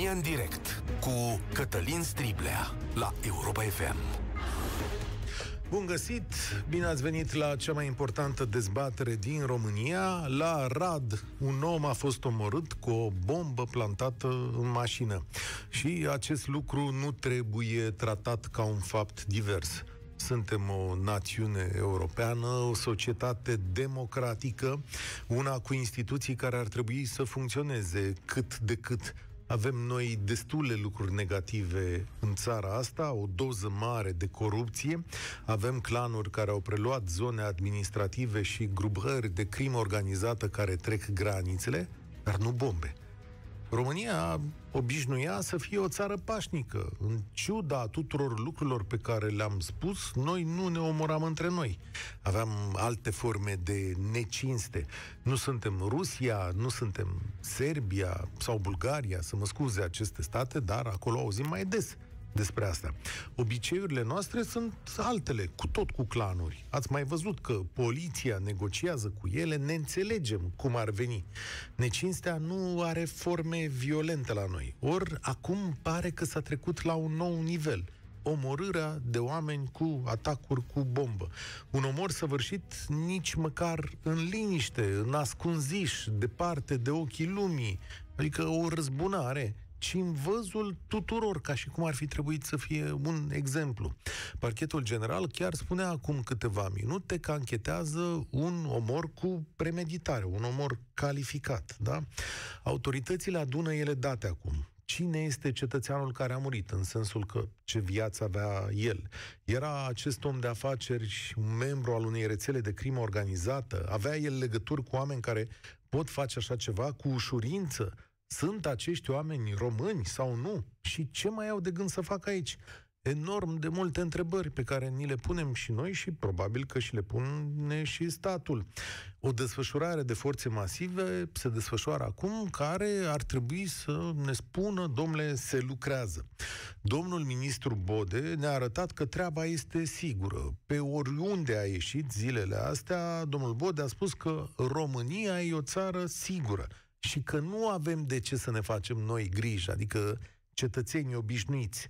România în direct cu Cătălin Striblea la Europa FM. Bun găsit! Bine ați venit la cea mai importantă dezbatere din România. La Rad, un om a fost omorât cu o bombă plantată în mașină. Și acest lucru nu trebuie tratat ca un fapt divers. Suntem o națiune europeană, o societate democratică, una cu instituții care ar trebui să funcționeze cât de cât avem noi destule lucruri negative în țara asta, o doză mare de corupție, avem clanuri care au preluat zone administrative și grupări de crimă organizată care trec granițele, dar nu bombe. România obișnuia să fie o țară pașnică. În ciuda tuturor lucrurilor pe care le-am spus, noi nu ne omoram între noi. Aveam alte forme de necinste. Nu suntem Rusia, nu suntem Serbia sau Bulgaria, să mă scuze aceste state, dar acolo auzim mai des despre asta. Obiceiurile noastre sunt altele, cu tot cu clanuri. Ați mai văzut că poliția negociază cu ele, ne înțelegem cum ar veni. Necinstea nu are forme violente la noi. Ori acum pare că s-a trecut la un nou nivel omorârea de oameni cu atacuri cu bombă. Un omor săvârșit nici măcar în liniște, în ascunziș, departe de ochii lumii. Adică o răzbunare ci în văzul tuturor, ca și cum ar fi trebuit să fie un exemplu. Parchetul general chiar spunea acum câteva minute că anchetează un omor cu premeditare, un omor calificat. Da? Autoritățile adună ele date acum cine este cetățeanul care a murit, în sensul că ce viață avea el. Era acest om de afaceri, un membru al unei rețele de crimă organizată, avea el legături cu oameni care pot face așa ceva cu ușurință, sunt acești oameni români sau nu? Și ce mai au de gând să facă aici? Enorm de multe întrebări pe care ni le punem și noi și probabil că și le pune și statul. O desfășurare de forțe masive se desfășoară acum care ar trebui să ne spună, domnule, se lucrează. Domnul ministru Bode ne-a arătat că treaba este sigură. Pe oriunde a ieșit zilele astea, domnul Bode a spus că România e o țară sigură și că nu avem de ce să ne facem noi griji, adică cetățenii obișnuiți.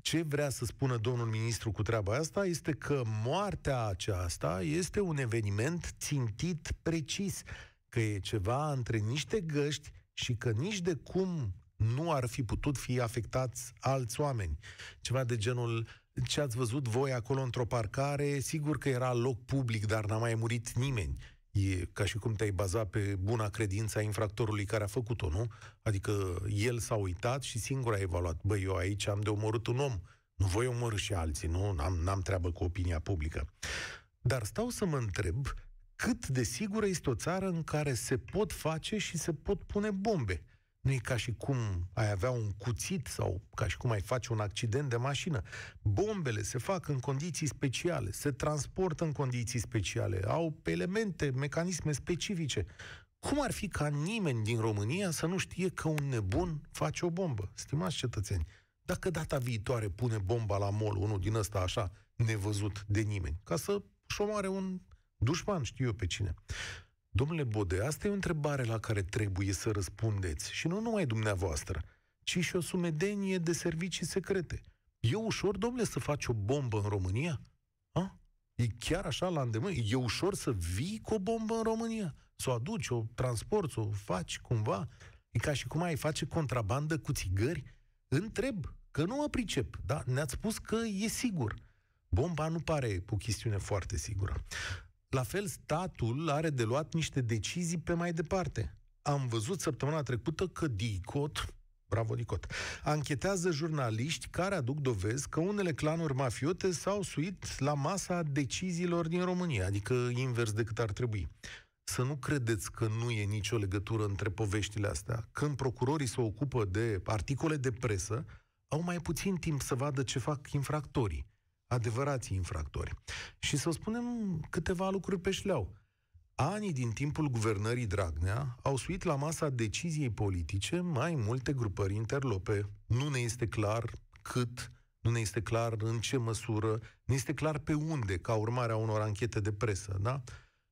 Ce vrea să spună domnul ministru cu treaba asta este că moartea aceasta este un eveniment țintit precis, că e ceva între niște găști și că nici de cum nu ar fi putut fi afectați alți oameni. Ceva de genul ce ați văzut voi acolo într-o parcare, sigur că era loc public, dar n-a mai murit nimeni. E ca și cum te-ai baza pe buna credință a infractorului care a făcut-o, nu? Adică el s-a uitat și singur a evaluat. Băi, eu aici am de omorât un om. Nu voi omorâ și alții, nu? N-am, n-am treabă cu opinia publică. Dar stau să mă întreb cât de sigură este o țară în care se pot face și se pot pune bombe. Nu e ca și cum ai avea un cuțit sau ca și cum ai face un accident de mașină. Bombele se fac în condiții speciale, se transportă în condiții speciale, au elemente, mecanisme specifice. Cum ar fi ca nimeni din România să nu știe că un nebun face o bombă? Stimați cetățeni, dacă data viitoare pune bomba la mol, unul din ăsta așa, nevăzut de nimeni, ca să șomoare un dușman, știu eu pe cine. Domnule Bode, asta e o întrebare la care trebuie să răspundeți. Și nu numai dumneavoastră, ci și o sumedenie de servicii secrete. E ușor, domnule, să faci o bombă în România? A? E chiar așa la îndemână? E ușor să vii cu o bombă în România? Să o aduci, o transporti, o faci cumva? E ca și cum ai face contrabandă cu țigări? Întreb, că nu mă pricep, dar ne-ați spus că e sigur. Bomba nu pare o chestiune foarte sigură. La fel, statul are de luat niște decizii pe mai departe. Am văzut săptămâna trecută că DICOT, bravo DICOT, anchetează jurnaliști care aduc dovezi că unele clanuri mafiote s-au suit la masa deciziilor din România, adică invers decât ar trebui. Să nu credeți că nu e nicio legătură între poveștile astea. Când procurorii se ocupă de articole de presă, au mai puțin timp să vadă ce fac infractorii adevărații infractori. Și să spunem câteva lucruri pe șleau. Anii din timpul guvernării Dragnea au suit la masa deciziei politice mai multe grupări interlope. Nu ne este clar cât, nu ne este clar în ce măsură, nu este clar pe unde, ca urmare a unor anchete de presă, da?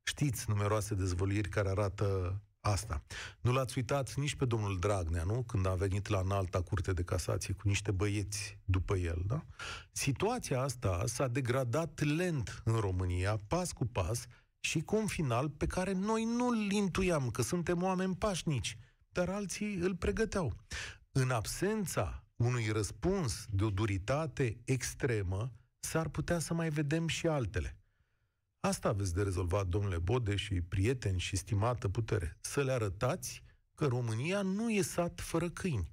Știți numeroase dezvăluiri care arată asta. Nu l-ați uitat nici pe domnul Dragnea, nu? Când a venit la înalta curte de casație cu niște băieți după el, da? Situația asta s-a degradat lent în România, pas cu pas, și cu un final pe care noi nu-l intuiam, că suntem oameni pașnici, dar alții îl pregăteau. În absența unui răspuns de o duritate extremă, s-ar putea să mai vedem și altele. Asta aveți de rezolvat, domnule Bode și prieteni și stimată putere. Să le arătați că România nu e sat fără câini.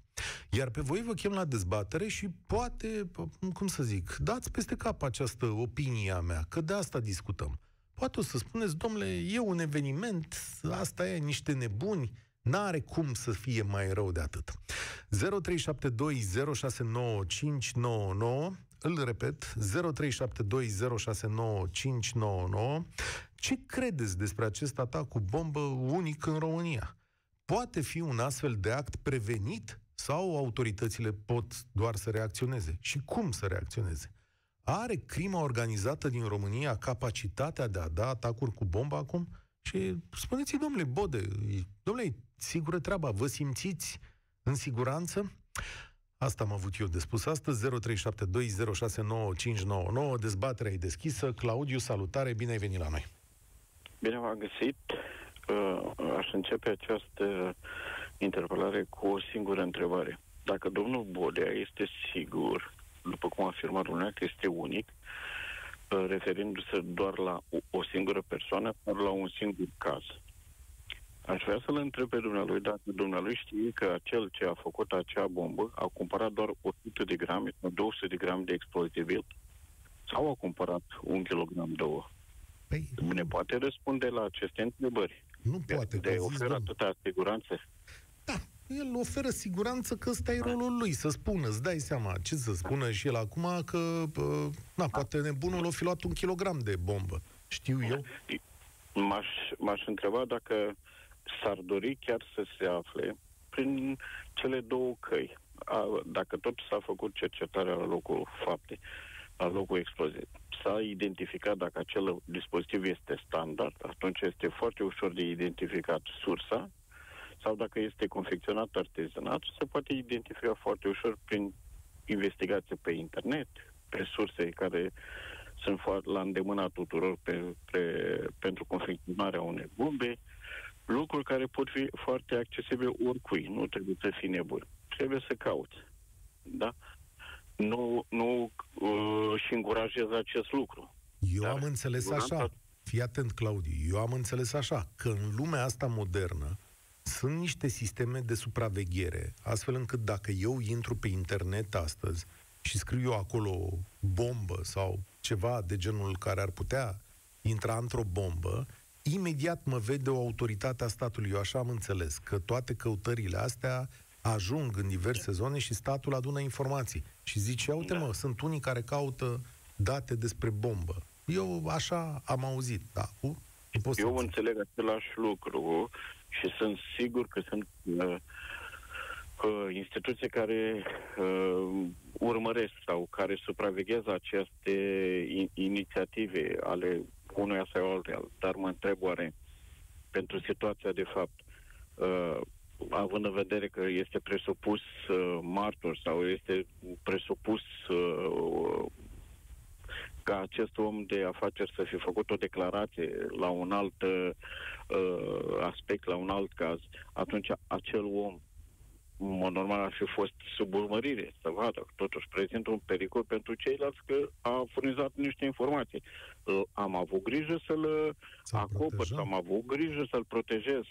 Iar pe voi vă chem la dezbatere și poate, cum să zic, dați peste cap această opinie a mea, că de asta discutăm. Poate o să spuneți, domnule, e un eveniment, asta e, niște nebuni, N-are cum să fie mai rău de atât. 0372069599 îl repet, 0372069599 ce credeți despre acest atac cu bombă unic în România? Poate fi un astfel de act prevenit sau autoritățile pot doar să reacționeze? Și cum să reacționeze? Are crima organizată din România capacitatea de a da atacuri cu bombă acum? Și spuneți-i, domnule Bode, domnule, sigură treaba, vă simțiți în siguranță? Asta am avut eu de spus astăzi, 0372069599, dezbaterea e deschisă. Claudiu, salutare, bine ai venit la noi. Bine v-am găsit. Uh, aș începe această interpelare cu o singură întrebare. Dacă domnul Bodea este sigur, după cum a afirmat lumea, că este unic, uh, referindu-se doar la o singură persoană, doar la un singur caz. Aș vrea să-l întreb pe dumnealui dacă dumnealui știe că acel ce a făcut acea bombă a cumpărat doar 100 de grame, 200 de grame de explozibil sau a cumpărat un kilogram, două. Păi, ne poate răspunde la aceste întrebări. Nu poate. De, de oferă atâta siguranță. Da, el oferă siguranță că ăsta e rolul lui, să spună, îți dai seama, ce să spună și el acum că, na, poate nebunul o fi luat un kilogram de bombă. Știu eu. M-aș, m-aș întreba dacă s-ar dori chiar să se afle prin cele două căi. A, dacă tot s-a făcut cercetarea la locul faptei, la locul exploziei, s-a identificat dacă acel dispozitiv este standard, atunci este foarte ușor de identificat sursa, sau dacă este confecționat artezanat, se poate identifica foarte ușor prin investigație pe internet, pe surse care sunt la îndemâna tuturor pe, pe, pentru confecționarea unei bombe, lucruri care pot fi foarte accesibile oricui, nu trebuie să fii nebun. Trebuie să cauți. Da? Nu, nu uh, și încurajez acest lucru. Eu Dar am înțeles așa. Fii atent, Claudiu. Eu am înțeles așa, că în lumea asta modernă sunt niște sisteme de supraveghere, astfel încât dacă eu intru pe internet astăzi și scriu eu acolo bombă sau ceva de genul care ar putea intra într-o bombă, imediat mă vede o autoritate a statului. Eu așa am înțeles, că toate căutările astea ajung în diverse zone și statul adună informații. Și zice, uite da. mă, sunt unii care caută date despre bombă. Eu așa am auzit, da. Cu? Eu înțeleg același lucru și sunt sigur că sunt uh, uh, instituții care uh, urmăresc sau care supraveghează aceste in- inițiative ale unuia sau altuia, dar mă întreb oare pentru situația de fapt, uh, având în vedere că este presupus uh, martor sau este presupus uh, ca acest om de afaceri să fi făcut o declarație la un alt uh, aspect, la un alt caz, atunci acel om în mod normal ar fi fost sub urmărire, să vadă. Totuși prezintă un pericol pentru ceilalți că a furnizat niște informații. Am avut grijă să-l să acopăr, am avut grijă să-l protejez.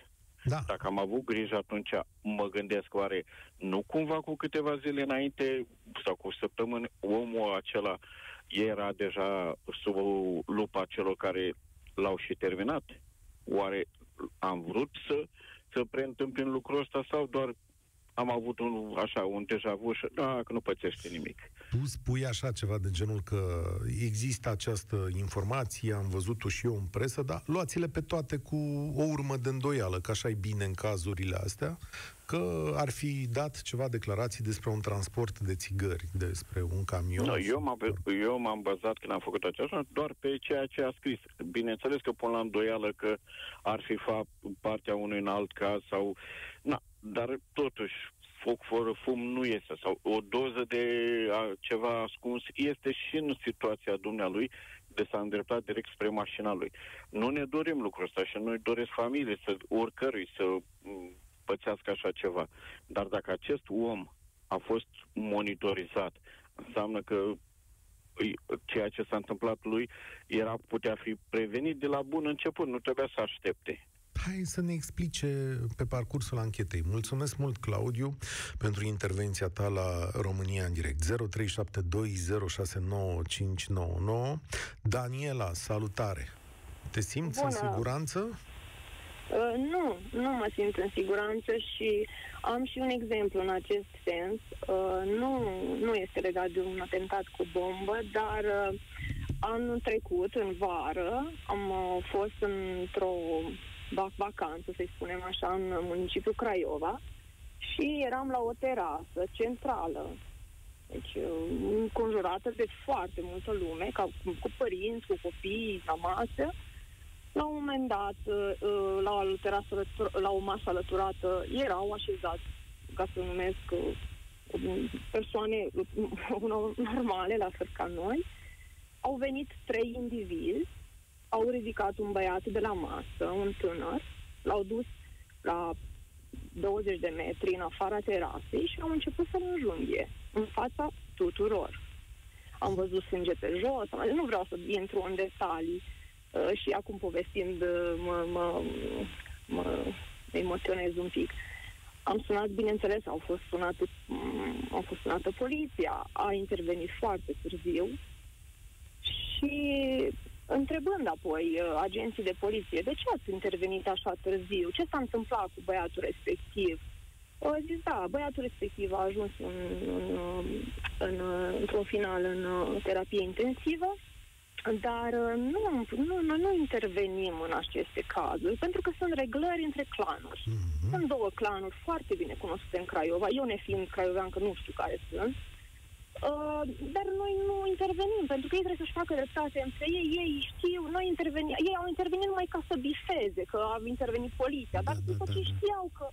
Da. Dacă am avut grijă, atunci mă gândesc, oare nu cumva cu câteva zile înainte sau cu săptămâni, omul acela era deja sub lupa celor care l-au și terminat? Oare am vrut să, să preîntâmpin lucrul ăsta sau doar am avut un, așa, un deja vu și da, că nu pățește nimic. Tu spui așa ceva de genul că există această informație, am văzut-o și eu în presă, dar luați-le pe toate cu o urmă de îndoială, că așa e bine în cazurile astea, că ar fi dat ceva declarații despre un transport de țigări, despre un camion. No, eu, m-am, eu m-am bazat când am făcut aceasta doar pe ceea ce a scris. Bineînțeles că pun la îndoială că ar fi fapt partea unui în alt caz sau... Na, dar totuși foc fără fum nu este, sau o doză de a, ceva ascuns este și în situația dumnealui de s-a îndreptat direct spre mașina lui. Nu ne dorim lucrul ăsta și nu-i doresc familie să oricărui să pățească așa ceva. Dar dacă acest om a fost monitorizat, înseamnă că ceea ce s-a întâmplat lui era putea fi prevenit de la bun început, nu trebuia să aștepte. Hai să ne explice pe parcursul anchetei. Mulțumesc mult, Claudiu, pentru intervenția ta la România în direct. 0372069599. Daniela, salutare! Te simți Bună. în siguranță? Uh, nu, nu mă simt în siguranță și am și un exemplu în acest sens. Uh, nu, nu este legat de un atentat cu bombă, dar uh, anul trecut, în vară, am uh, fost într-o vacanță, să-i spunem așa, în municipiul Craiova și eram la o terasă centrală, deci uh, înconjurată de foarte multă lume, ca, cu părinți, cu copii, la masă la un moment dat, uh, uh, la o, terasă, la o masă alăturată, erau așezați, ca să numesc, uh, persoane normale, la fel ca noi. Au venit trei indivizi, au ridicat un băiat de la masă, un tânăr, l-au dus la 20 de metri în afara terasei și au început să-l înjunghe în fața tuturor. Am văzut sânge pe jos, nu vreau să intru în detalii, Uh, și acum povestind uh, mă, mă, mă emoționez un pic. Am sunat, bineînțeles, au fost sunate, mm, au fost sunată poliția, a intervenit foarte târziu și întrebând apoi uh, agenții de poliție, de ce ați intervenit așa târziu? Ce s-a întâmplat cu băiatul respectiv? A zis, da, băiatul respectiv a ajuns în, în, în, într-un final în terapie intensivă dar uh, nu, nu, nu, nu intervenim în aceste cazuri, pentru că sunt reglări între clanuri. Mm-hmm. Sunt două clanuri foarte bine cunoscute în Craiova. Eu, nefiind craiovean, că nu știu care sunt. Uh, dar noi nu intervenim, pentru că ei trebuie să-și facă dreptate între ei, ei știu, noi intervenim, ei au intervenit numai ca să bifeze, că a intervenit poliția, da, dar da, după da, ce da. știau că,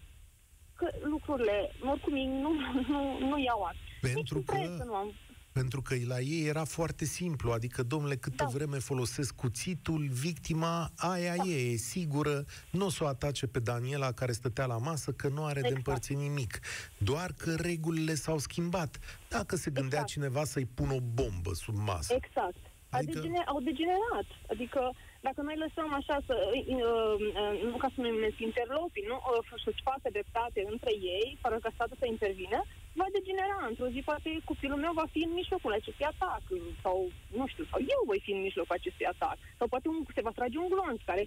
că lucrurile, oricum ei nu, nu, nu iau act. Pentru Nici că... Nu am pentru că la ei era foarte simplu, adică, domnule, câtă da. vreme folosesc cuțitul, victima aia da. e, e sigură, nu o să o atace pe Daniela care stătea la masă, că nu are exact. de împărțit nimic. Doar că regulile s-au schimbat. Dacă se gândea exact. cineva să-i pună o bombă sub masă. Exact. Adică... Degene- au degenerat. Adică dacă noi lăsăm așa să, uh, uh, nu ca să numesc interlopi, nu, uh, să-și facă dreptate între ei, fără ca statul să intervină, va degenera. Într-o zi poate copilul meu va fi în mijlocul acestui atac sau, nu știu, sau eu voi fi în mijlocul acestui atac. Sau poate un, se va trage un glonț care,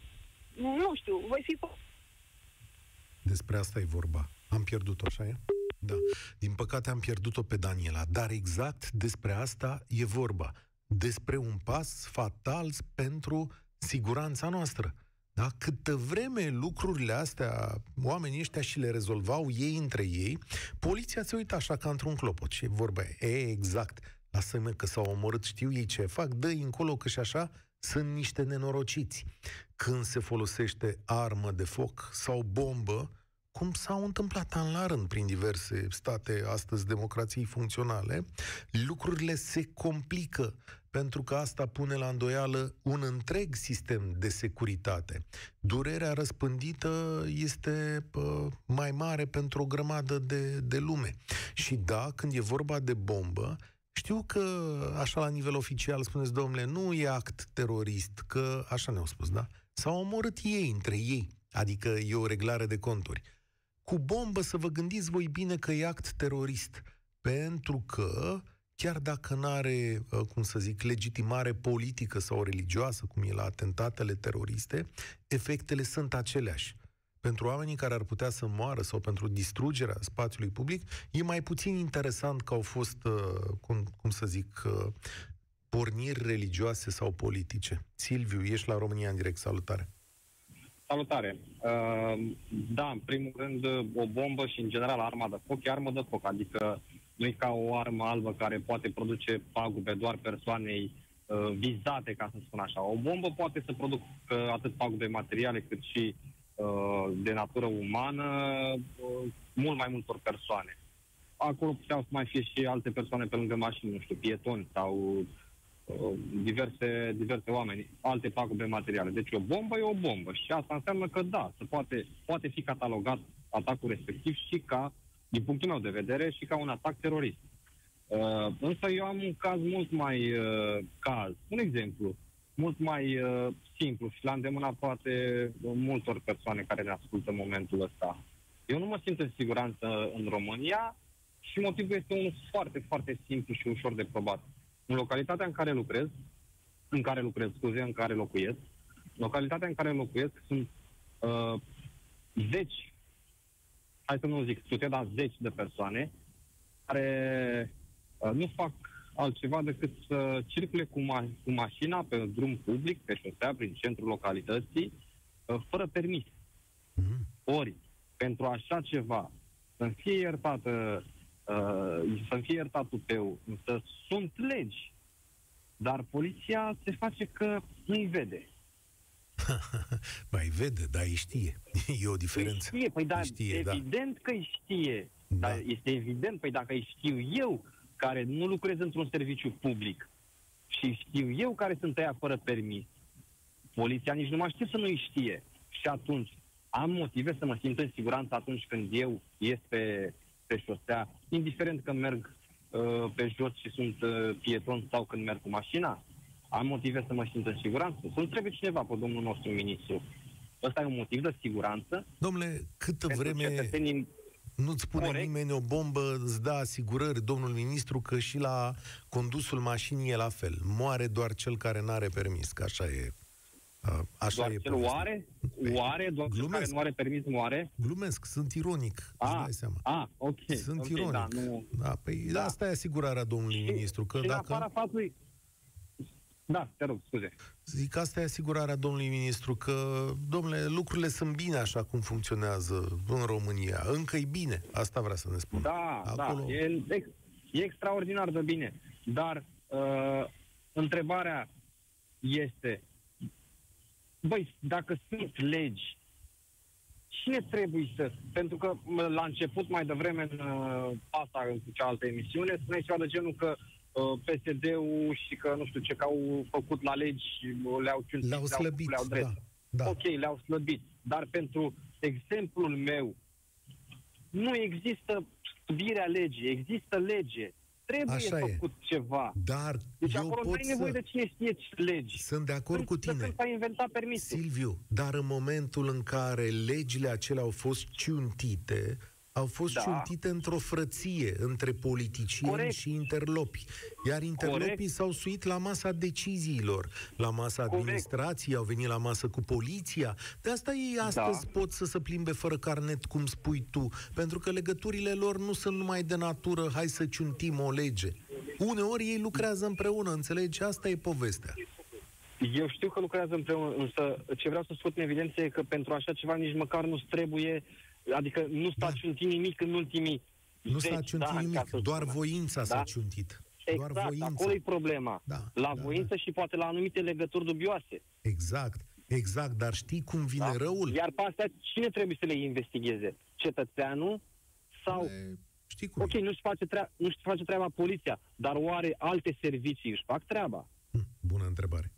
nu știu, voi fi... Despre asta e vorba. Am pierdut-o, așa e? Da. Din păcate am pierdut-o pe Daniela, dar exact despre asta e vorba. Despre un pas fatal pentru siguranța noastră. Da? Câtă vreme lucrurile astea, oamenii ăștia și le rezolvau ei între ei, poliția se uită așa ca într-un clopot. Și vorba e, e exact, lasă-mă că s-au omorât, știu ei ce fac, dă încolo că și așa sunt niște nenorociți. Când se folosește armă de foc sau bombă, cum s-au întâmplat an la rând prin diverse state astăzi democrații funcționale, lucrurile se complică pentru că asta pune la îndoială un întreg sistem de securitate. Durerea răspândită este pă, mai mare pentru o grămadă de, de lume. Și da, când e vorba de bombă, știu că, așa la nivel oficial, spuneți, domnule, nu e act terorist, că așa ne-au spus, da? S-au omorât ei între ei, adică e o reglare de conturi. Cu bombă să vă gândiți voi bine că e act terorist, pentru că chiar dacă nu are, uh, cum să zic, legitimare politică sau religioasă, cum e la atentatele teroriste, efectele sunt aceleași. pentru oamenii care ar putea să moară sau pentru distrugerea spațiului public, e mai puțin interesant că au fost, uh, cum, cum să zic, uh, porniri religioase sau politice. Silviu, ești la România în direct, salutare. Salutare. Uh, da, în primul rând, o bombă și, în general, arma de foc e armă de foc, adică nu e ca o armă albă care poate produce pagube doar persoanei uh, vizate, ca să spun așa. O bombă poate să producă atât pagube materiale cât și uh, de natură umană uh, mult mai multor persoane. Acolo puteau să mai fie și alte persoane pe lângă mașini, nu știu, pietoni sau uh, diverse, diverse oameni, alte pagube materiale. Deci o bombă e o bombă și asta înseamnă că da, se poate, poate fi catalogat atacul respectiv și ca din punctul meu de vedere, și ca un atac terorist. Uh, însă eu am un caz mult mai uh, caz, un exemplu, mult mai uh, simplu și la îndemâna poate multor persoane care ne ascultă în momentul ăsta. Eu nu mă simt în siguranță în România și motivul este unul foarte, foarte simplu și ușor de probat. În localitatea în care lucrez, în care lucrez, scuze, în care locuiesc, localitatea în care locuiesc sunt uh, zeci hai să nu zic sute, dar zeci de persoane care uh, nu fac altceva decât să circule cu, ma- cu mașina pe drum public, pe șosea, prin centrul localității, uh, fără permis. Mm-hmm. Ori, pentru așa ceva, să fie iertată uh, să fie iertat UP-ul, însă sunt legi, dar poliția se face că nu-i vede. Mai vede, dar îi știe. E o diferență. Îi știe, păi da, știe, evident da. că îi știe. Da. Dar este evident, păi dacă îi știu eu, care nu lucrez într-un serviciu public, și știu eu care sunt aia fără permis, poliția nici nu mai știe să nu-i știe. Și atunci am motive să mă simt în siguranță atunci când eu ies pe, pe șosea, indiferent că merg uh, pe jos și sunt uh, pieton sau când merg cu mașina am motive să mă simt în siguranță. Să nu trebuie cineva pe domnul nostru ministru. Ăsta e un motiv de siguranță. Domnule, câtă vreme cetățenii... nu-ți spune corect. nimeni o bombă, îți dă asigurări, domnul ministru, că și la condusul mașinii e la fel. Moare doar cel care nu are permis, că așa e. Așa doar e cel oare? Oare? Doar Glumesc. cel care nu are permis moare? Glumesc, sunt ironic. A, dai seama. A, ok. Sunt okay, ironic. Da, nu... da, păi da. asta e asigurarea domnului și, ministru. Că și dacă... în afara faptului, da, te rog, scuze. Zic, asta e asigurarea domnului ministru, că, domnule, lucrurile sunt bine așa cum funcționează în România. Încă e bine, asta vrea să ne spună. Da, da Acolo... da, e, e extraordinar de bine. Dar uh, întrebarea este, băi, dacă sunt legi, cine trebuie să... Pentru că la început, mai devreme, în uh, asta, în cealaltă emisiune, spuneai ceva de genul că uh, Uh, PSD-ul și că nu știu ce, că au făcut la legi, le-au ciuntit, le-au slăbit, le-au, le-au da, da. Ok, le-au slăbit. Dar pentru exemplul meu, nu există studirea legii, există lege. Trebuie Așa făcut e. ceva. Dar deci eu acolo pot nu ai nevoie să... de cine știe ce legi. Sunt de acord Sunt, cu tine. Sunt inventat permisul. Silviu, dar în momentul în care legile acelea au fost ciuntite, au fost da. ciuntite într-o frăție între politicieni Corect. și interlopi. Iar interlopii Corect. s-au suit la masa deciziilor, la masa Corect. administrației, au venit la masă cu poliția. De asta ei astăzi da. pot să se plimbe fără carnet, cum spui tu, pentru că legăturile lor nu sunt numai de natură, hai să ciuntim o lege. Uneori ei lucrează împreună, înțelegi? Asta e povestea. Eu știu că lucrează împreună, însă ce vreau să scot în evidență e că pentru așa ceva nici măcar nu trebuie Adică nu s-a da. ciuntit nimic în ultimii Nu s-a ciuntit nimic, doar voința da? s-a ciuntit. Exact, doar voința. acolo e problema. Da, la da, voință da. și poate la anumite legături dubioase. Exact, exact, dar știi cum vine da? răul? Iar pe astea cine trebuie să le investigheze? Cetățeanul sau... Le... Știi cum ok, nu-și face, treaba, nu-și face treaba poliția, dar oare alte servicii își fac treaba? Hm, bună întrebare.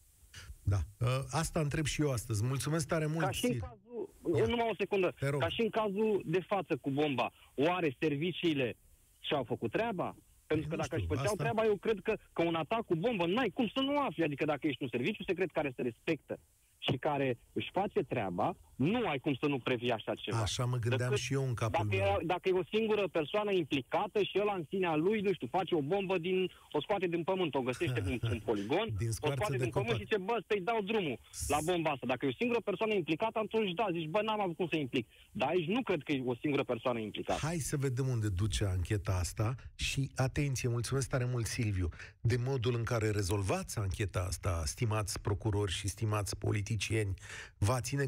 Da. Ă, asta întreb și eu astăzi. Mulțumesc tare mult. Ca și în cazul, Ia. numai o secundă, ca și în cazul de față cu bomba, oare serviciile și-au făcut treaba? Pentru că dacă își făceau asta... treaba, eu cred că, că un atac cu bombă, n-ai cum să nu afli. Adică dacă ești un serviciu secret care se respectă, și care își face treaba, nu ai cum să nu previi așa ceva. Așa mă gândeam Decât și eu în capul dacă, meu. e, dacă e o singură persoană implicată și ăla în sinea lui, nu știu, face o bombă din, o scoate din pământ, o găsește din un poligon, Din o scoarță scoate de din pământ copac. și zice, bă, să-i dau drumul la bomba asta. Dacă e o singură persoană implicată, atunci da, zici, bă, n-am avut cum să implic. Dar aici nu cred că e o singură persoană implicată. Hai să vedem unde duce ancheta asta și, atenție, mulțumesc tare mult, Silviu, de modul în care rezolvați ancheta asta, stimați procurori și stimați politicieni, va ține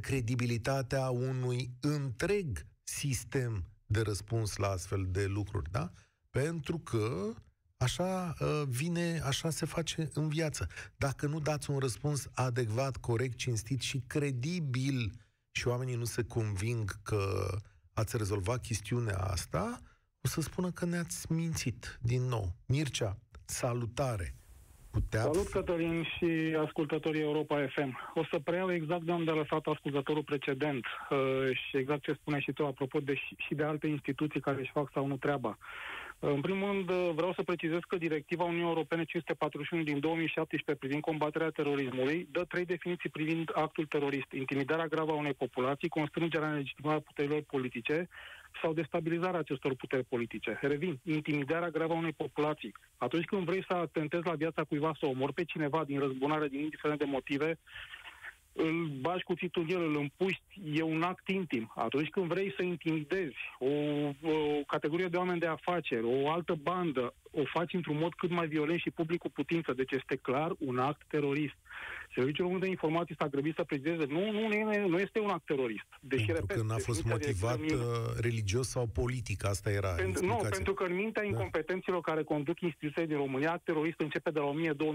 credibilitatea unui întreg sistem de răspuns la astfel de lucruri, da? Pentru că așa uh, vine, așa se face în viață. Dacă nu dați un răspuns adecvat, corect, cinstit și credibil și oamenii nu se conving că ați rezolvat chestiunea asta, o să spună că ne-ați mințit din nou. Mircea, salutare! Putea... Salut, Cătălin și ascultătorii Europa FM. O să preiau exact de unde a lăsat ascultătorul precedent uh, și exact ce spune și tu apropo de, și de alte instituții care își fac sau nu treaba. Uh, În primul rând, uh, vreau să precizez că Directiva Uniunii Europene 541 din 2017 privind combaterea terorismului dă trei definiții privind actul terorist. Intimidarea gravă a unei populații, constrângerea nelegitimă a puterilor politice sau destabilizarea acestor puteri politice. Revin, intimidarea gravă a unei populații. Atunci când vrei să atentezi la viața cuiva, să omori pe cineva din răzbunare, din indiferent de motive, îl bagi cuțitul în el, îl împuști, e un act intim. Atunci când vrei să intimidezi o, o categorie de oameni de afaceri, o altă bandă, o faci într-un mod cât mai violent și public cu putință. Deci este clar un act terorist. Serviciul Român de Informații s-a grăbit să precizeze. Nu, nu, nu, nu este un act terorist. Deși, pentru repet, că n-a fost definiția motivat directivă uh, religios sau politic, asta era pentru, nu, explicația. pentru că în mintea incompetenților care conduc instituțiile din România, act terorist începe de la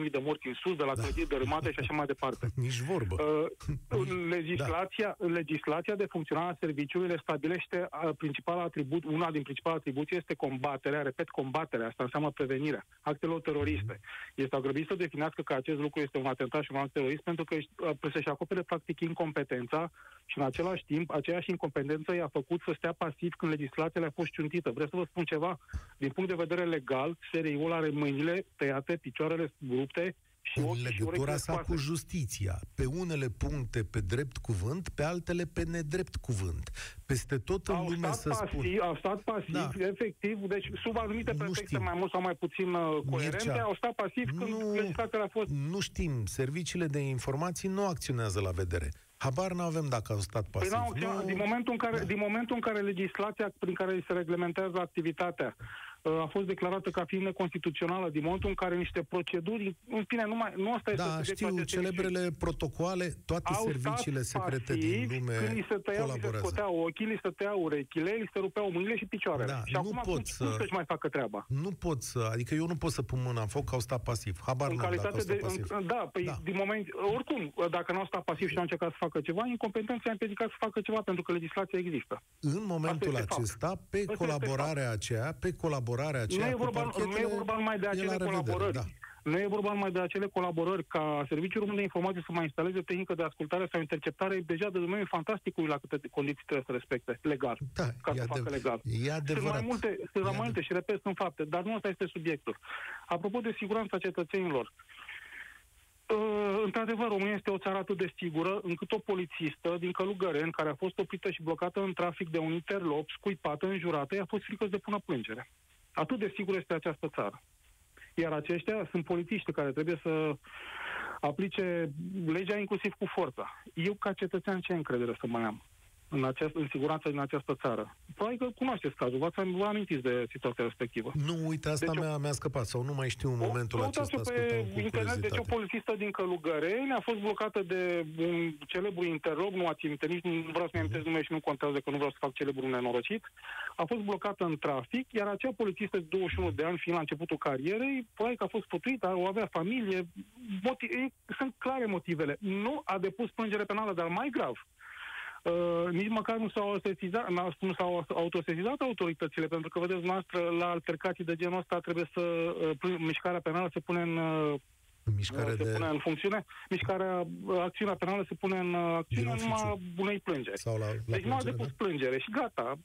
1000-2000 de morți în sus, de la Da. clădiri dărâmate și așa mai departe. Nici vorbă. Uh, în legislația, în legislația de funcționare a serviciului le stabilește uh, principala atribut, una din principalele atribuții este combaterea, repet, combaterea, asta înseamnă prevenirea actelor teroriste. Este grăbit să definească că acest lucru este un atentat și un act terorist pentru că uh, să-și acopere practic incompetența și în același timp aceeași incompetență i-a făcut să stea pasiv când legislația le-a fost ciuntită. Vreau să vă spun ceva? Din punct de vedere legal, SRI-ul are mâinile tăiate, picioarele rupte și în ochii și legătura urechile sa scoase. cu justiția. Pe unele puncte pe drept cuvânt, pe altele pe nedrept cuvânt. Peste tot în au lume stat să pasiv, spun... au stat pasiv, Da. efectiv, deci sub anumite Nu pretexte știm. mai mult sau mai puțin uh, coerente, Mircea, au stat pasiv când nu- legislația a fost Nu știm, serviciile de informații nu acționează la vedere. Habar nu avem dacă au stat Păi pasiv. n-au acționat. Nu- din, momentul în care, Da. din momentul în care legislația prin care se reglementează activitatea uh, a fost declarată ca fiind neconstituțională, din momentul în care niște proceduri, în fine, nu, mai, nu asta este Da, subiectul știu, acestei celebrele protocoale, toate au serviciile stat secrete pasivi din lume când li se tăiau, li se colaborează. scoteau ochii, li se tăiau urechile, li se rupeau mâinile și picioarele. Da, și nu acum pot cum, să- cum să-și mai facă treaba? Nu pot să, adică eu nu pot să pun mâna în foc că au stat pasiv. Habar în nu am dacă au calitate stat de... pasiv. În, da, păi Da. da. din moment... Oricum, dacă nu au stat pasiv și nu au încercat să facă ceva, incompetența i-a împiedicat să facă ceva pentru că legislația există. În momentul Asta este acesta, pe este colaborarea aceea, pe colaborarea aceea Nu e, cu vorba, nu parchetele, e vorba numai de e acele la revedere, colaborări. da. Nu e vorba numai de acele colaborări ca Serviciul Român de Informații să mai instaleze tehnică de ascultare sau interceptare deja de domeniul fantasticului la câte condiții trebuie să respecte legal. Da, ca e, să facă adev- legal. e Sunt adevărat. mai multe, sunt mai E multe și repet, sunt fapte, dar nu asta este subiectul. Apropo de siguranța cetățenilor, Uh, într-adevăr, România este o țară atât de sigură încât o polițistă din Călugăreni, care a fost oprită și blocată în trafic de un interlop, scuipată, înjurată, i-a fost frică să depună plângere. Atât de sigură este această țară. Iar aceștia sunt polițiști care trebuie să aplice legea inclusiv cu forța. Eu, ca cetățean, ce încredere să mai am în, această, în siguranța din această țară? Probabil că cunoașteți cazul, v-ați vă amintiți de situația respectivă. Nu, uite, asta Deci o- mi-a, mi-a scăpat sau nu mai știu în momentul Căutați-o acesta. pe ascultam cu internet, deci o curiozitate. polițistă din Călugăreni a fost blocată de un celebru interloc, nu ați aminte nici, nu vreau să-mi amintesc numele și nu contează că nu vreau să fac celebru nenorocit, a fost blocată în trafic, iar acea polițistă de 21 de ani, fiind la începutul carierei, probabil că a fost putuită, o avea familie, motive, sunt clare motivele. Nu a depus plângere penală, dar mai grav, Uh, nici măcar nu s-au, autosesizat, nu s-au autosesizat autoritățile, pentru că, vedeți, noastră, la altercații de genul ăsta trebuie să, uh, pl- mișcarea penală se pune în, uh, În mișcare se de... pune în funcțiune, mișcarea, uh, acțiunea penală se pune în uh, acțiune Din în urma unei plângeri. Sau la, la Deci nu a plângere, depus da? plângere și gata.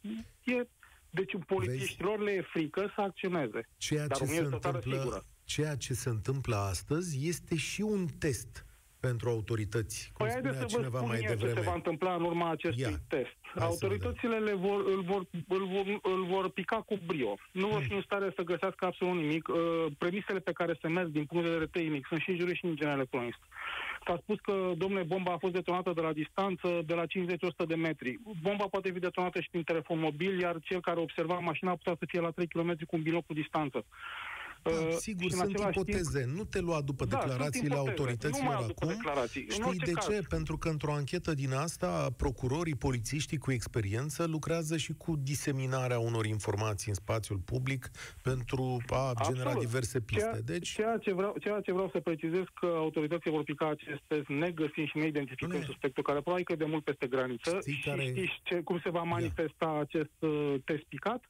E, deci polițiștilor le e frică să acționeze. Ceea Dar ce, se România este o țară întâmplă, sigură. ceea ce se întâmplă astăzi este și un test pentru autorități. Cum păi spunea haideți să vă cineva spun mai eu devreme. ce se va întâmpla în urma acestui Ia. test. Hai să Autoritățile le vor, îl, vor, îl, vor, îl vor pica cu brio. Nu vor Hmm. fi în stare să găsească absolut nimic. Uh, premisele pe care se merg din punct de vedere tehnic sunt și juriști și în general economist. S-a spus că, domnule, bomba a fost detonată de la distanță de la 50-100 de metri. Bomba poate fi detonată și prin telefon mobil, iar cel care observa mașina putea să fie la 3 km cu un binoclu distanță. Da, Uh, sigur, și în sunt același ipoteze. Nu te lua după Da, sunt declarațiile ipoteze. autorităților Nu mai au după acum. declarații. În Știi orice de caz. ce? Pentru că într-o anchetă din asta, procurorii, polițiștii cu experiență lucrează și cu diseminarea unor informații în spațiul public pentru a genera Absolut. diverse piste. Ceea, Deci, ceea, ce vreau, ceea ce vreau să precizez că autoritățile vor pica acest test negăsind și neidentificând Bine. suspectul, care probabil că e de mult peste graniță. Știi și care- știți ce, cum se va manifesta acest uh, test picat?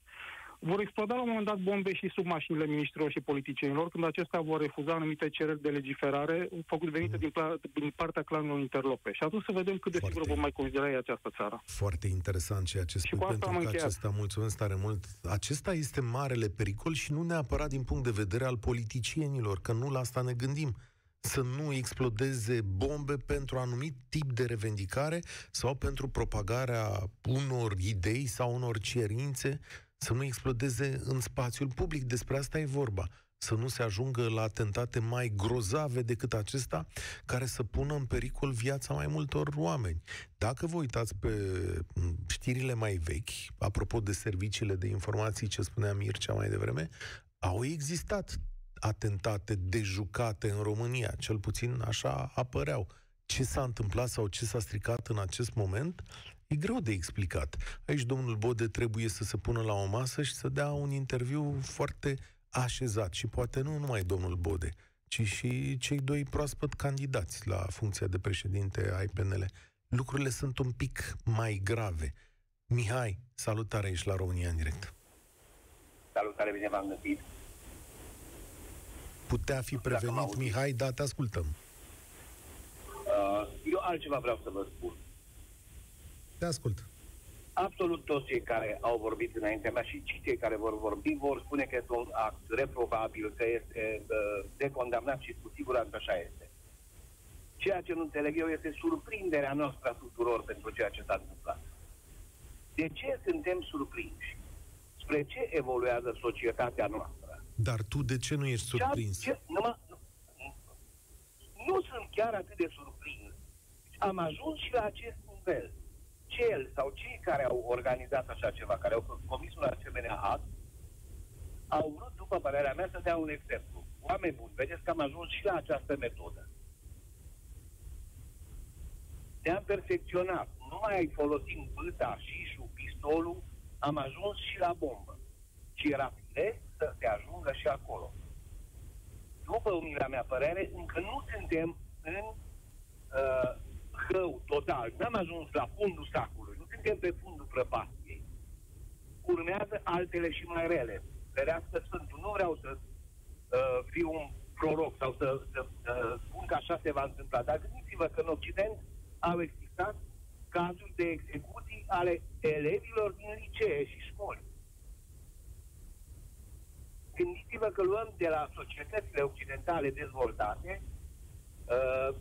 Vor exploda la un moment dat bombe și sub mașinile ministrilor și politicienilor, când acestea vor refuza anumite cereri de legiferare făcute venite din, pla- din partea clanului interlope. Și atunci să vedem cât de Foarte. sigur vom mai considera ei această țară. Foarte interesant ceea ce spui, cu asta pentru am că încheiat. acesta, mulțumesc tare mult, acesta este marele pericol și nu neapărat din punct de vedere al politicienilor, că nu la asta ne gândim să nu explodeze bombe pentru anumit tip de revendicare sau pentru propagarea unor idei sau unor cerințe, să nu explodeze în spațiul public. Despre asta e vorba. Să nu se ajungă la atentate mai grozave decât acesta, care să pună în pericol viața mai multor oameni. Dacă vă uitați pe m, știrile mai vechi, apropo de serviciile de informații ce spunea Mircea mai devreme, au existat atentate dejucate în România, cel puțin așa apăreau. Ce s-a întâmplat sau ce s-a stricat în acest moment, e greu de explicat. Aici domnul Bode trebuie să se pună la o masă și să dea un interviu foarte așezat și poate nu numai domnul Bode, ci și cei doi proaspăt candidați la funcția de președinte ai PNL. Lucrurile sunt un pic mai grave. Mihai, salutare, ești la România în direct. Salutare, bine v-am găsit. Putea fi Dacă mă prevenit, auzi. Mihai, da, te ascultăm. Uh, Eu altceva vreau să vă spun. Te ascult. Absolut toți cei care au vorbit înaintea mea și cei care vor vorbi vor spune că este un act reprobabil, că este uh, de condamnat și cu siguranță așa este. Ceea ce nu înțeleg eu este surprinderea noastră a tuturor pentru ceea ce s-a întâmplat. De ce suntem surprinși? Spre ce evoluează societatea noastră? Dar tu de ce nu ești surprins? Ce, nu, mă, nu, nu sunt chiar atât de surprins. Am ajuns și la acest nivel. Cel sau cei care au organizat așa ceva, care au comis un asemenea act, au vrut, după părerea mea, să dea un exemplu. Oameni buni, vedeți că am ajuns și la această metodă. Ne-am perfecționat. Nu mai folosim bâta, șișul, pistolul, am ajuns și la bombă. Și era firesc să se ajungă și acolo. După umila mea părere, încă nu suntem în uh, hău total. N-am ajuns la fundul sacului. Nu suntem pe fundul prăpastiei. Urmează altele și mai rele. Ferească Sfântul. Nu vreau să uh, fiu un proroc sau să, să uh, spun că așa se va întâmpla. Dar gândiți-vă că în Occident au existat cazuri de execuții ale elevilor din licee și școli. Gândiți-vă că luăm de la societățile occidentale dezvoltate uh,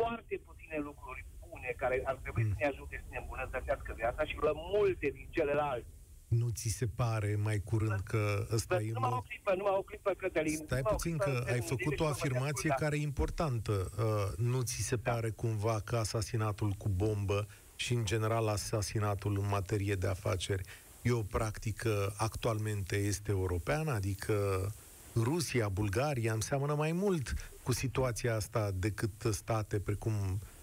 foarte puține lucruri bune care ar trebui să ne ajute să ne îmbunătățească viața și luăm multe din celelalte. Nu ți se pare mai curând că ăsta Dar e... numai o mo- clipă, numai o clipă, Cătălin. Stai numai o puțin clipă, că ai termin făcut direct o și mă mai afirmație ascultați. care e importantă. Uh, Nu ți se Da. pare cumva că asasinatul cu bombă și în general asasinatul în materie de afaceri e o practică actualmente este europeană? Adică Rusia, Bulgaria înseamnă mai mult cu situația asta decât state precum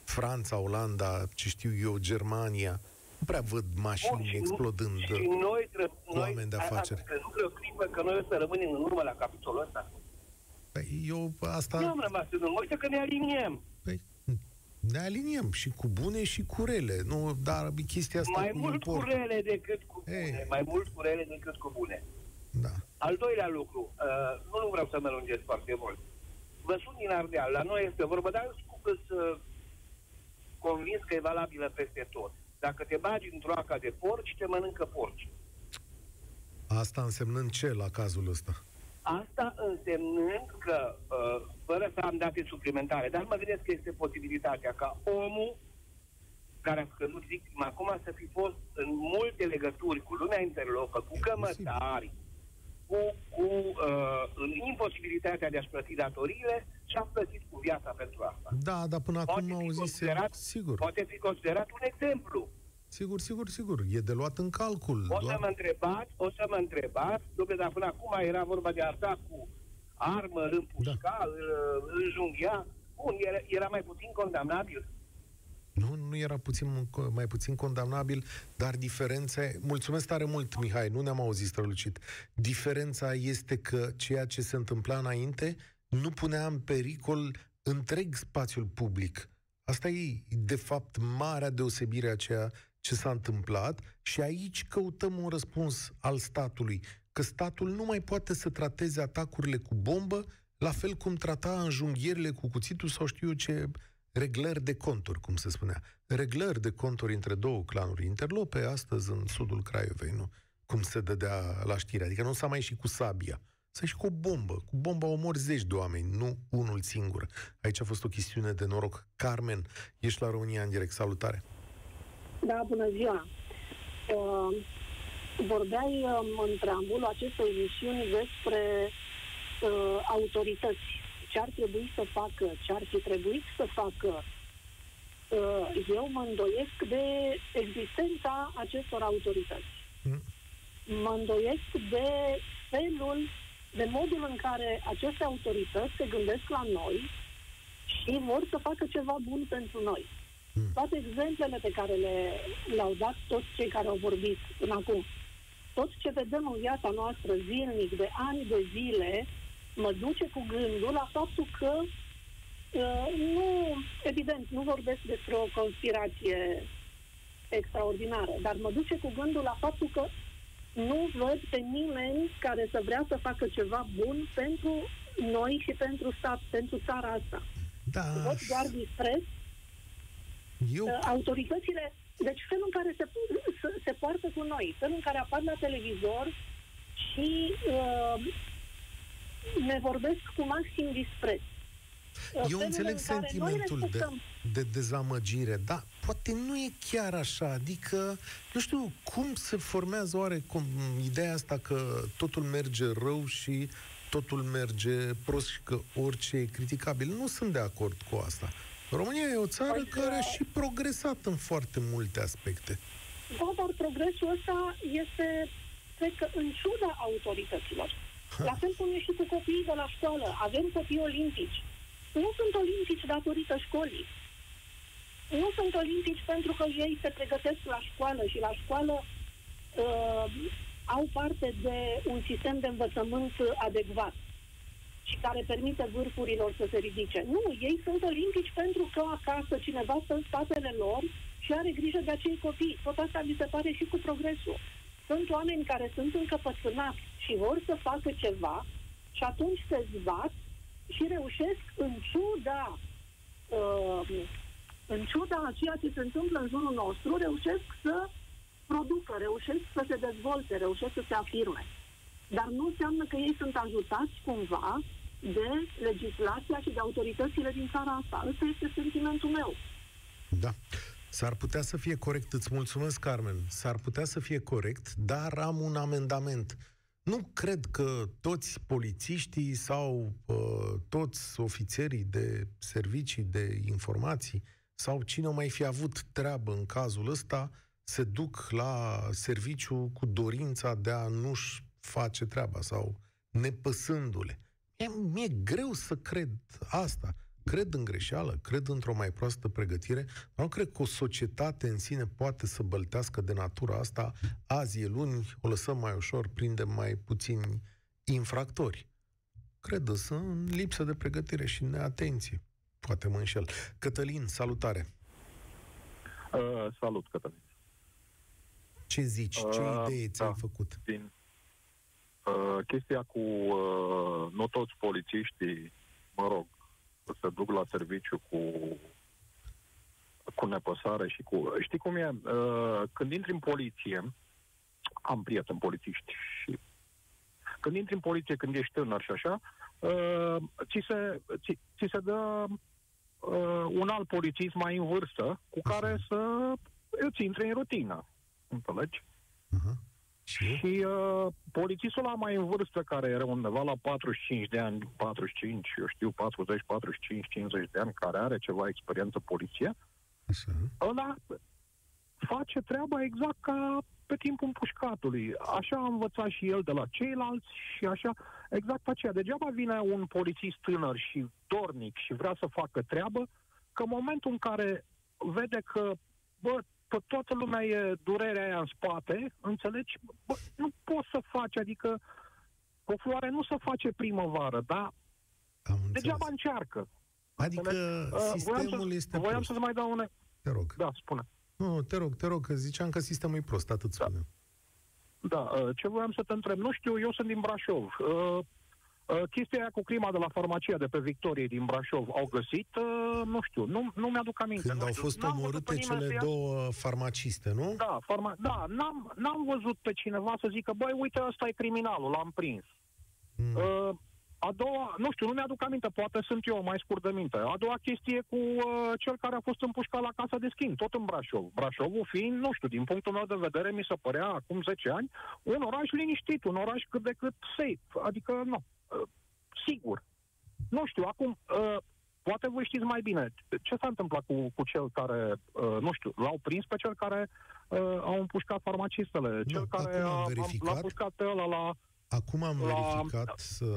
Franța, Olanda, ce știu eu, Germania. Nu prea văd Bun, mașini și nu- explodând. Și noi, trebuie, cu noi oameni de afaceri. Că nu vreo clipă că noi o să rămânem în urmă la capitolul ăsta. Păi, Eu asta... Nu am rămas în urmă. Uite că ne aliniem. Păi, ne aliniem și cu bune și cu rele. Nu, dar chestia asta Mai cu mult cu import. rele decât cu bune. Ei. Mai mult cu rele decât cu bune. Da. Al doilea lucru, uh, nu, nu vreau să mă lungesc foarte mult. Vă sun din Ardeal, la noi este vorba, dar eu sunt uh, convins că e valabilă peste tot. Dacă te bagi într-o aca de porci, te mănâncă porci. Asta însemnând ce la cazul ăsta? Asta însemnând că, uh, fără să am date suplimentare, dar mă gândesc că este posibilitatea ca omul care a scăzut victima acum să fi fost în multe legături cu lumea interlopă, cu cămătari, cu, cu uh, în imposibilitatea de a-și plăti datoriile și a plătit cu viața pentru asta. Da, dar până Poate acum fi au zis, considerat- sigur, Poate fi considerat un exemplu. sigur, sigur, sigur, e de luat în calcul. O să doar- mă întrebați, o să mă întrebați, domnule, dar până acum era vorba de arta cu armă, împușca, da. înjunghia. Bun, era, era mai puțin condamnabil. Nu, nu era puțin, mai puțin condamnabil, dar diferența... e- Mulțumesc tare mult, Mihai, nu ne-am auzit strălucit. Diferența este că ceea ce se întâmpla înainte nu punea în pericol întreg spațiul public. Asta e, de fapt, marea deosebire a ceea ce s-a întâmplat și aici căutăm un răspuns al statului, că statul nu mai poate să trateze atacurile cu bombă la fel cum trata înjunghierile cu cuțitul sau știu eu ce reglări de conturi, cum se spunea. Reglări de conturi între două clanuri interlope, astăzi în sudul Craiovei, nu? Cum se dădea la știre. Adică nu s-a mai ieșit cu sabia. S-a ieșit cu o bombă. Cu bomba omori zeci de oameni, nu unul singur. Aici a fost o chestiune de noroc. Carmen, ești la România în direct. Salutare! Da, bună ziua. Uh, vorbeai um, în preambulul acestei emisiuni despre uh, autorități. Ce ar trebui să facă, ce ar fi trebuit să facă. Uh, eu mă îndoiesc de existența acestor autorități. Mm. Mă îndoiesc de felul, de modul în care aceste autorități se gândesc la noi și vor să facă ceva bun pentru noi toate exemplele pe care le, le-au dat toți cei care au vorbit până acum, tot ce vedem în viața noastră zilnic, de ani de zile, mă duce cu gândul la faptul că uh, nu, evident, nu vorbesc despre o conspirație extraordinară, dar mă duce cu gândul la faptul că nu văd pe nimeni care să vrea să facă ceva bun pentru noi și pentru stat, pentru țara asta. Da, Văd doar dispreț eu... Uh, autoritățile, deci felul în care se, se, se poartă cu noi, felul în care apar la televizor și uh, ne vorbesc cu maxim dispreț. Uh, Eu felul înțeleg în care noi sentimentul de, respectăm- de dezamăgire, dar poate nu e chiar așa. Adică, nu știu, cum se formează oare cum, ideea asta că totul merge rău și totul merge prost și că orice e criticabil. Nu sunt de acord cu asta. România e o țară Păi, care a uh, și progresat în foarte multe aspecte. Da, dar progresul ăsta este, cred că, în ciuda autorităților. La fel cum e și cu copiii de la școală. Avem copii olimpici. Nu sunt olimpici datorită școlii. Nu sunt olimpici pentru că ei se pregătesc la școală și la școală uh, au parte de un sistem de învățământ adecvat și care permite vârfurilor să se ridice. Nu, ei sunt olimpici pentru că acasă cineva stă în spatele lor și are grijă de acei copii. Tot asta mi se pare și cu progresul. Sunt oameni care sunt încăpățânați și vor să facă ceva și atunci se zbat și reușesc în ciuda uh, în ciuda a ceea ce se întâmplă în jurul nostru, reușesc să producă, reușesc să se dezvolte, reușesc să se afirme. Dar nu înseamnă că ei sunt ajutați cumva de legislația și de autoritățile din țara asta. Ăsta este sentimentul meu. Da. S-ar putea să fie corect, îți mulțumesc, Carmen, s-ar putea să fie corect, dar am un amendament. Nu cred că toți polițiștii sau uh, toți ofițerii de servicii de informații sau cine o mai fi avut treabă în cazul ăsta se duc la serviciu cu dorința de a nu-și face treaba sau nepăsându-le. Mie, mi-e greu să cred asta. Cred în greșeală, cred într-o mai proastă pregătire, dar nu cred că o societate în sine poate să băltească de natura asta. Azi e luni, o lăsăm mai ușor, prindem mai puțini infractori. Cred însă în lipsă de pregătire și neatenție. Poate mă înșel. Cătălin, salutare! Uh, salut, Cătălin. Ce zici? Ce Uh, idee ți-ai da. făcut? Din uh, chestia cu uh, nu toți polițiștii, mă rog, se duc la serviciu cu cu nepăsare și cu... Știi cum e? Uh, când intri în poliție, am prieteni polițiști și când intri în poliție, când ești tânăr și așa, uh, ți, se, ți, ți se dă uh, un alt polițist mai în vârstă cu care să îți intre în rutină. Înțelegi? Uh-huh. Și? Și uh, polițistul ăla mai în vârstă, care era undeva la 45 de ani, 45, eu știu, 40, 45, 50 de ani, care are ceva experiență poliție, Așa. ăla face treaba exact ca pe timpul împușcatului. Așa a învățat și el de la ceilalți și așa, exact aceea. Degeaba vine un polițist tânăr și dornic și vrea să facă treabă, că în momentul în care vede că, bă, că toată lumea e durerea aia în spate, înțelegi? Bă, nu poți să faci, adică o floare nu se face primăvară, dar Am înțeles. degeaba încearcă. Adică Uh, sistemul voiam să, este voiam prost. să-ți mai dau un... Te rog. Da, spune. Nu, nu, te rog, te rog, că ziceam că sistemul e prost, atât spune. Da, uh, ce voiam să te întreb? Nu știu, eu sunt din Brașov. Uh, uh, chestia aia cu crima de la farmacia de pe Victorie din Brașov au găsit? Uh, nu știu, nu, nu mi-aduc aminte. Când nu au știu. fost N-am văzut omorâte pe nimeni să cele ia- două farmaciste, nu? Da, farma... da n-am, n-am văzut pe cineva să zică, băi, uite, ăsta e criminalul, l-am prins. Mm. Uh, a doua, nu știu, nu mi-aduc aminte, poate sunt eu mai scurt de minte. A doua chestie cu uh, cel care a fost împușcat la casa de schimb, tot în Brașov. Brașovul fiind, nu știu, din punctul meu de vedere, mi se părea acum 10 ani, un oraș liniștit, un oraș cât de cât safe. Adică, nu, uh, sigur. Nu știu, acum, uh, poate voi știți mai bine. Ce s-a întâmplat cu, cu cel care, uh, nu știu, l-au prins pe cel care uh, au împușcat farmacistele, cel Nu, care acum am a, a, verificat. l-a pușcat pe ăla la... Acum am La- verificat, uh,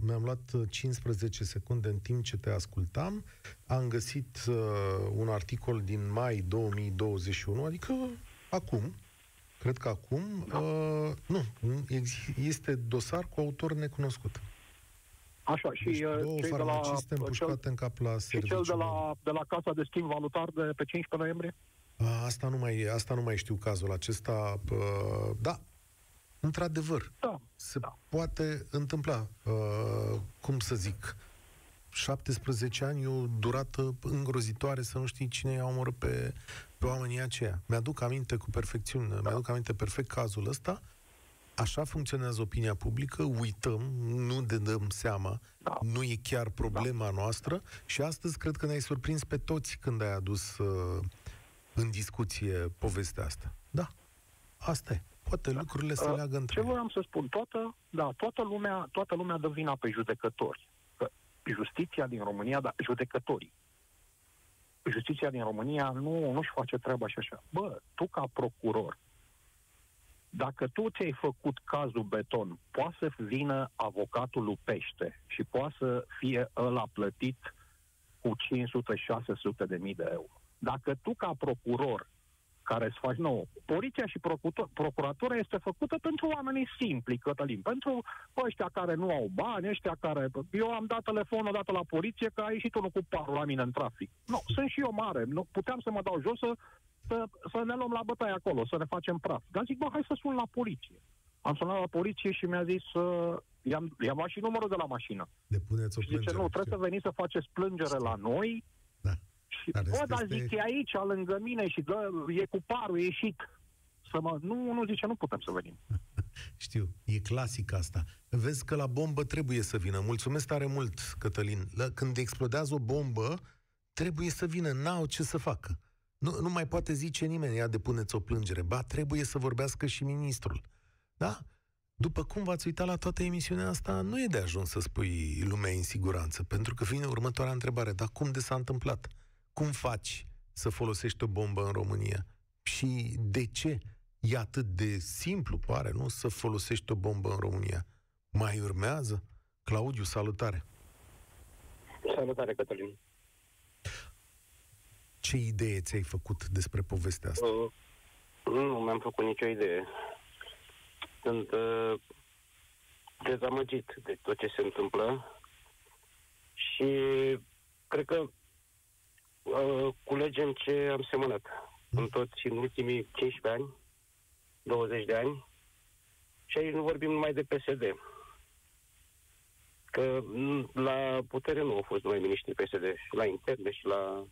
mi-am luat uh, 15 secunde în timp ce te ascultam, am găsit uh, un articol din mai 2021, adică acum, cred că acum, uh, nu, ex- este dosar cu autor necunoscut. Așa, și Deci uh, două cei de la, farmaciste cel, împușcate în cap la și serviciu. cel de la, de la Casa de Schimb Valutar de pe 15 noiembrie? A, Asta nu mai, asta nu mai știu cazul acesta. Uh, da, într-adevăr, Da. se Da. poate întâmpla. Uh, cum să zic, 17 ani e o durată îngrozitoare să nu știi cine i-a omorât pe, pe oamenii aceia. Mi-aduc aminte cu perfecțiune, da. mi-aduc aminte perfect cazul ăsta. Așa funcționează opinia publică, uităm, nu ne dăm seama, Da. nu e chiar problema noastră și astăzi cred că ne-ai surprins pe toți când ai adus uh, în discuție povestea asta. Da, asta e. Poate lucrurile se Uh, leagă între Ce ele. voiam să spun? Toată, da, toată lumea, toată lumea dă vina pe judecători. Că justiția din România, da, judecătorii. Justiția din România nu, nu-și face treaba și așa. Bă, tu ca procuror, dacă tu ți-ai făcut cazul beton, poate să vină avocatul lupește și poate să fie ăla plătit cu 500-600 de mii de euro. Dacă tu ca procuror care îți faci nouă. Poliția și procutor, procuratura este făcută pentru oamenii simpli, Cătălin, pentru ăștia care nu au bani, ăștia care... Eu am dat telefon odată la poliție că a ieșit unul cu parul la mine în trafic. Nu, sunt și eu mare, nu, puteam să mă dau jos să, să, să ne luăm la bătaie acolo, să ne facem praf. Dar zic, bă, hai să sun la poliție. Am sunat la poliție și mi-a zis, uh, i-am, i-am luat și numărul de la mașină. Depuneți o Și zice, plângere. nu, trebuie să veniți să faceți plângere la noi. Da. Și, Dar bă, asta dar este- zic, e aici, lângă mine și dă, e cu parul, e ieșit. Să mă... Nu, nu, zice, nu putem să venim. Știu, e clasic asta. Vezi că la bombă trebuie să vină. Mulțumesc tare mult, Cătălin. La, când explodează o bombă, trebuie să vină. N-au ce să facă. Nu, nu mai poate zice nimeni, ia depuneți o plângere. Ba, trebuie să vorbească și ministrul. Da? După cum v-ați uitat la toată emisiunea asta, nu e de ajuns să spui lumea în siguranță, pentru că vine următoarea întrebare. Dar cum de s-a întâmplat? Cum faci să folosești o bombă în România? Și de ce e atât de simplu, pare, nu, să folosești o bombă în România? Mai urmează? Claudiu, salutare! Salutare, Cătălin. Ce idee ți-ai făcut despre povestea asta? Uh, nu mi-am făcut nicio idee. Sunt uh, dezamăgit de tot ce se întâmplă și cred că uh, culegem ce am semănat în toți în ultimii 15 ani, 20 de ani și aici nu vorbim numai de PSD. Că mm, la putere nu au fost numai miniștri PSD, și la interne și la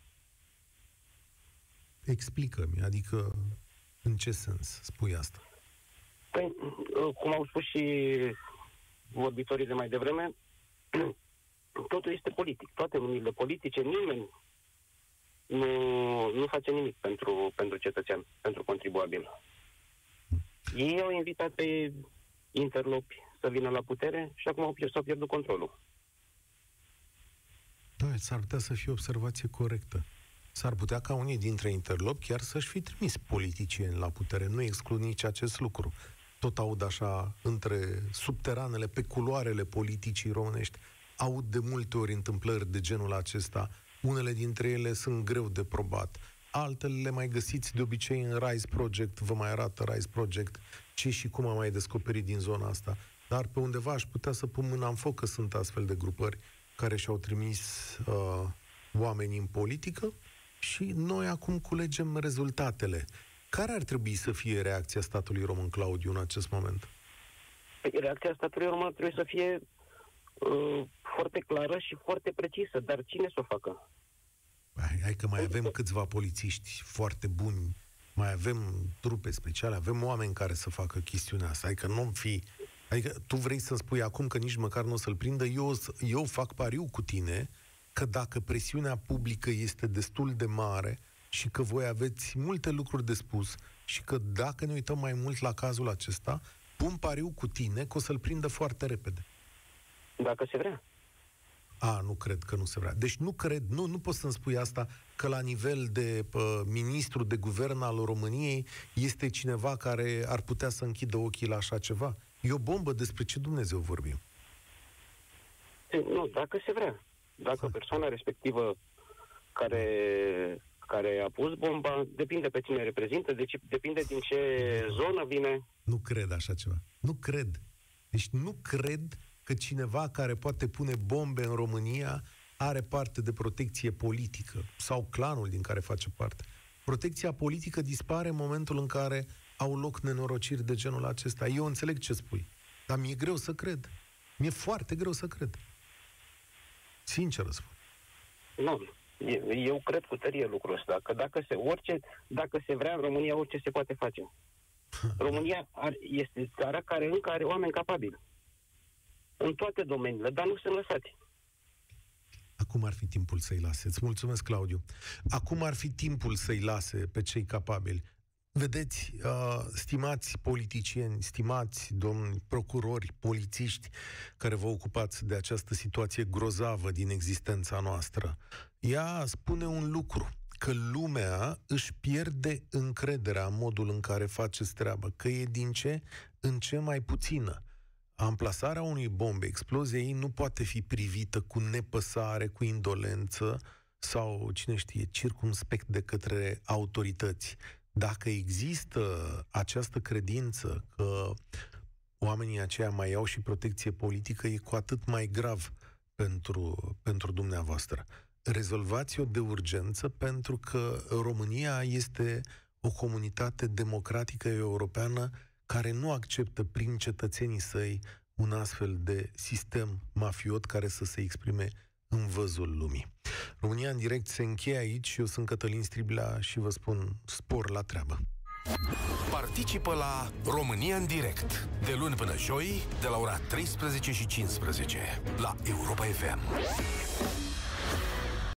Explică-mi, adică în ce sens spui asta? Păi, cum au spus și vorbitorii de mai devreme, totul este politic. Toate numirile politice, nimeni nu, nu face nimic pentru, pentru cetățean, pentru contribuabil. Ei au invitat pe interlopi să vină la putere și acum au pierd, s-au pierdut controlul. Da, s-ar putea să fie observație corectă. S-ar putea ca unii dintre interlopi chiar să-și fi trimis politicieni la putere. Nu exclud nici acest lucru. Tot aud așa, între subteranele, pe culoarele politicii românești, aud de multe ori întâmplări de genul acesta. Unele dintre ele sunt greu de probat. Altele le mai găsiți de obicei în Rise Project, vă mai arată Rise Project ce și cum am mai descoperit din zona asta. Dar pe undeva aș putea să pun mâna în foc că sunt astfel de grupări care și-au trimis uh, oameni în politică și noi acum culegem rezultatele. Care ar trebui să fie reacția statului român, Claudiu, în acest moment? Păi, reacția statului român trebuie să fie uh, foarte clară și foarte precisă, dar cine să o facă? Hai, hai că mai avem câțiva polițiști foarte buni, mai avem trupe speciale, avem oameni care să facă chestiunea asta, adică nu fi... Adică tu vrei să-mi spui acum că nici măcar nu o să-l prindă, eu, eu fac pariu cu tine că dacă presiunea publică este destul de mare și că voi aveți multe lucruri de spus și că dacă ne uităm mai mult la cazul acesta, pun pariu cu tine că o să-l prindă foarte repede. Dacă se vrea. A, nu cred că nu se vrea. Deci nu cred, nu, nu poți să-mi spui asta, că la nivel de pă, ministru de guvern al României este cineva care ar putea să închidă ochii la așa ceva. E o bombă despre ce Dumnezeu vorbim. Nu, dacă se vrea. Dacă persoana respectivă care, care a pus bomba, depinde pe cine reprezintă, deci depinde din ce zonă vine. Nu cred așa ceva. Nu cred. Deci nu cred că cineva care poate pune bombe în România are parte de protecție politică sau clanul din care face parte. Protecția politică dispare în momentul în care au loc nenorociri de genul acesta. Eu înțeleg ce spui, dar mi-e greu să cred. Mi-e foarte greu să cred. Sincer spun. Nu, eu cred cu tărie lucrul ăsta, că dacă se, orice, dacă se vrea în România, orice se poate face. România are, este țara care încă are oameni capabili. În toate domeniile, dar nu sunt lăsați. Acum ar fi timpul să-i lase. Îți mulțumesc, Claudiu. Acum ar fi timpul să-i lase pe cei capabili. Vedeți, uh, stimați politicieni, stimați domni procurori, polițiști care vă ocupați de această situație grozavă din existența noastră, ea spune un lucru, că lumea își pierde încrederea în modul în care faceți treabă, că e din ce în ce mai puțină. Amplasarea unui bombe, explozia ei nu poate fi privită cu nepăsare, cu indolență sau, cine știe, circumspect de către autorități dacă există această credință că oamenii aceia mai au și protecție politică, e cu atât mai grav pentru, pentru dumneavoastră. Rezolvați-o de urgență pentru că România este o comunitate democratică europeană care nu acceptă prin cetățenii săi un astfel de sistem mafiot care să se exprime în văzul lumii. România în direct se încheie aici. Eu sunt Cătălin Striblea și vă spun spor la treabă. Participă la România în direct de luni până joi de la ora 13 și 15 la Europa FM.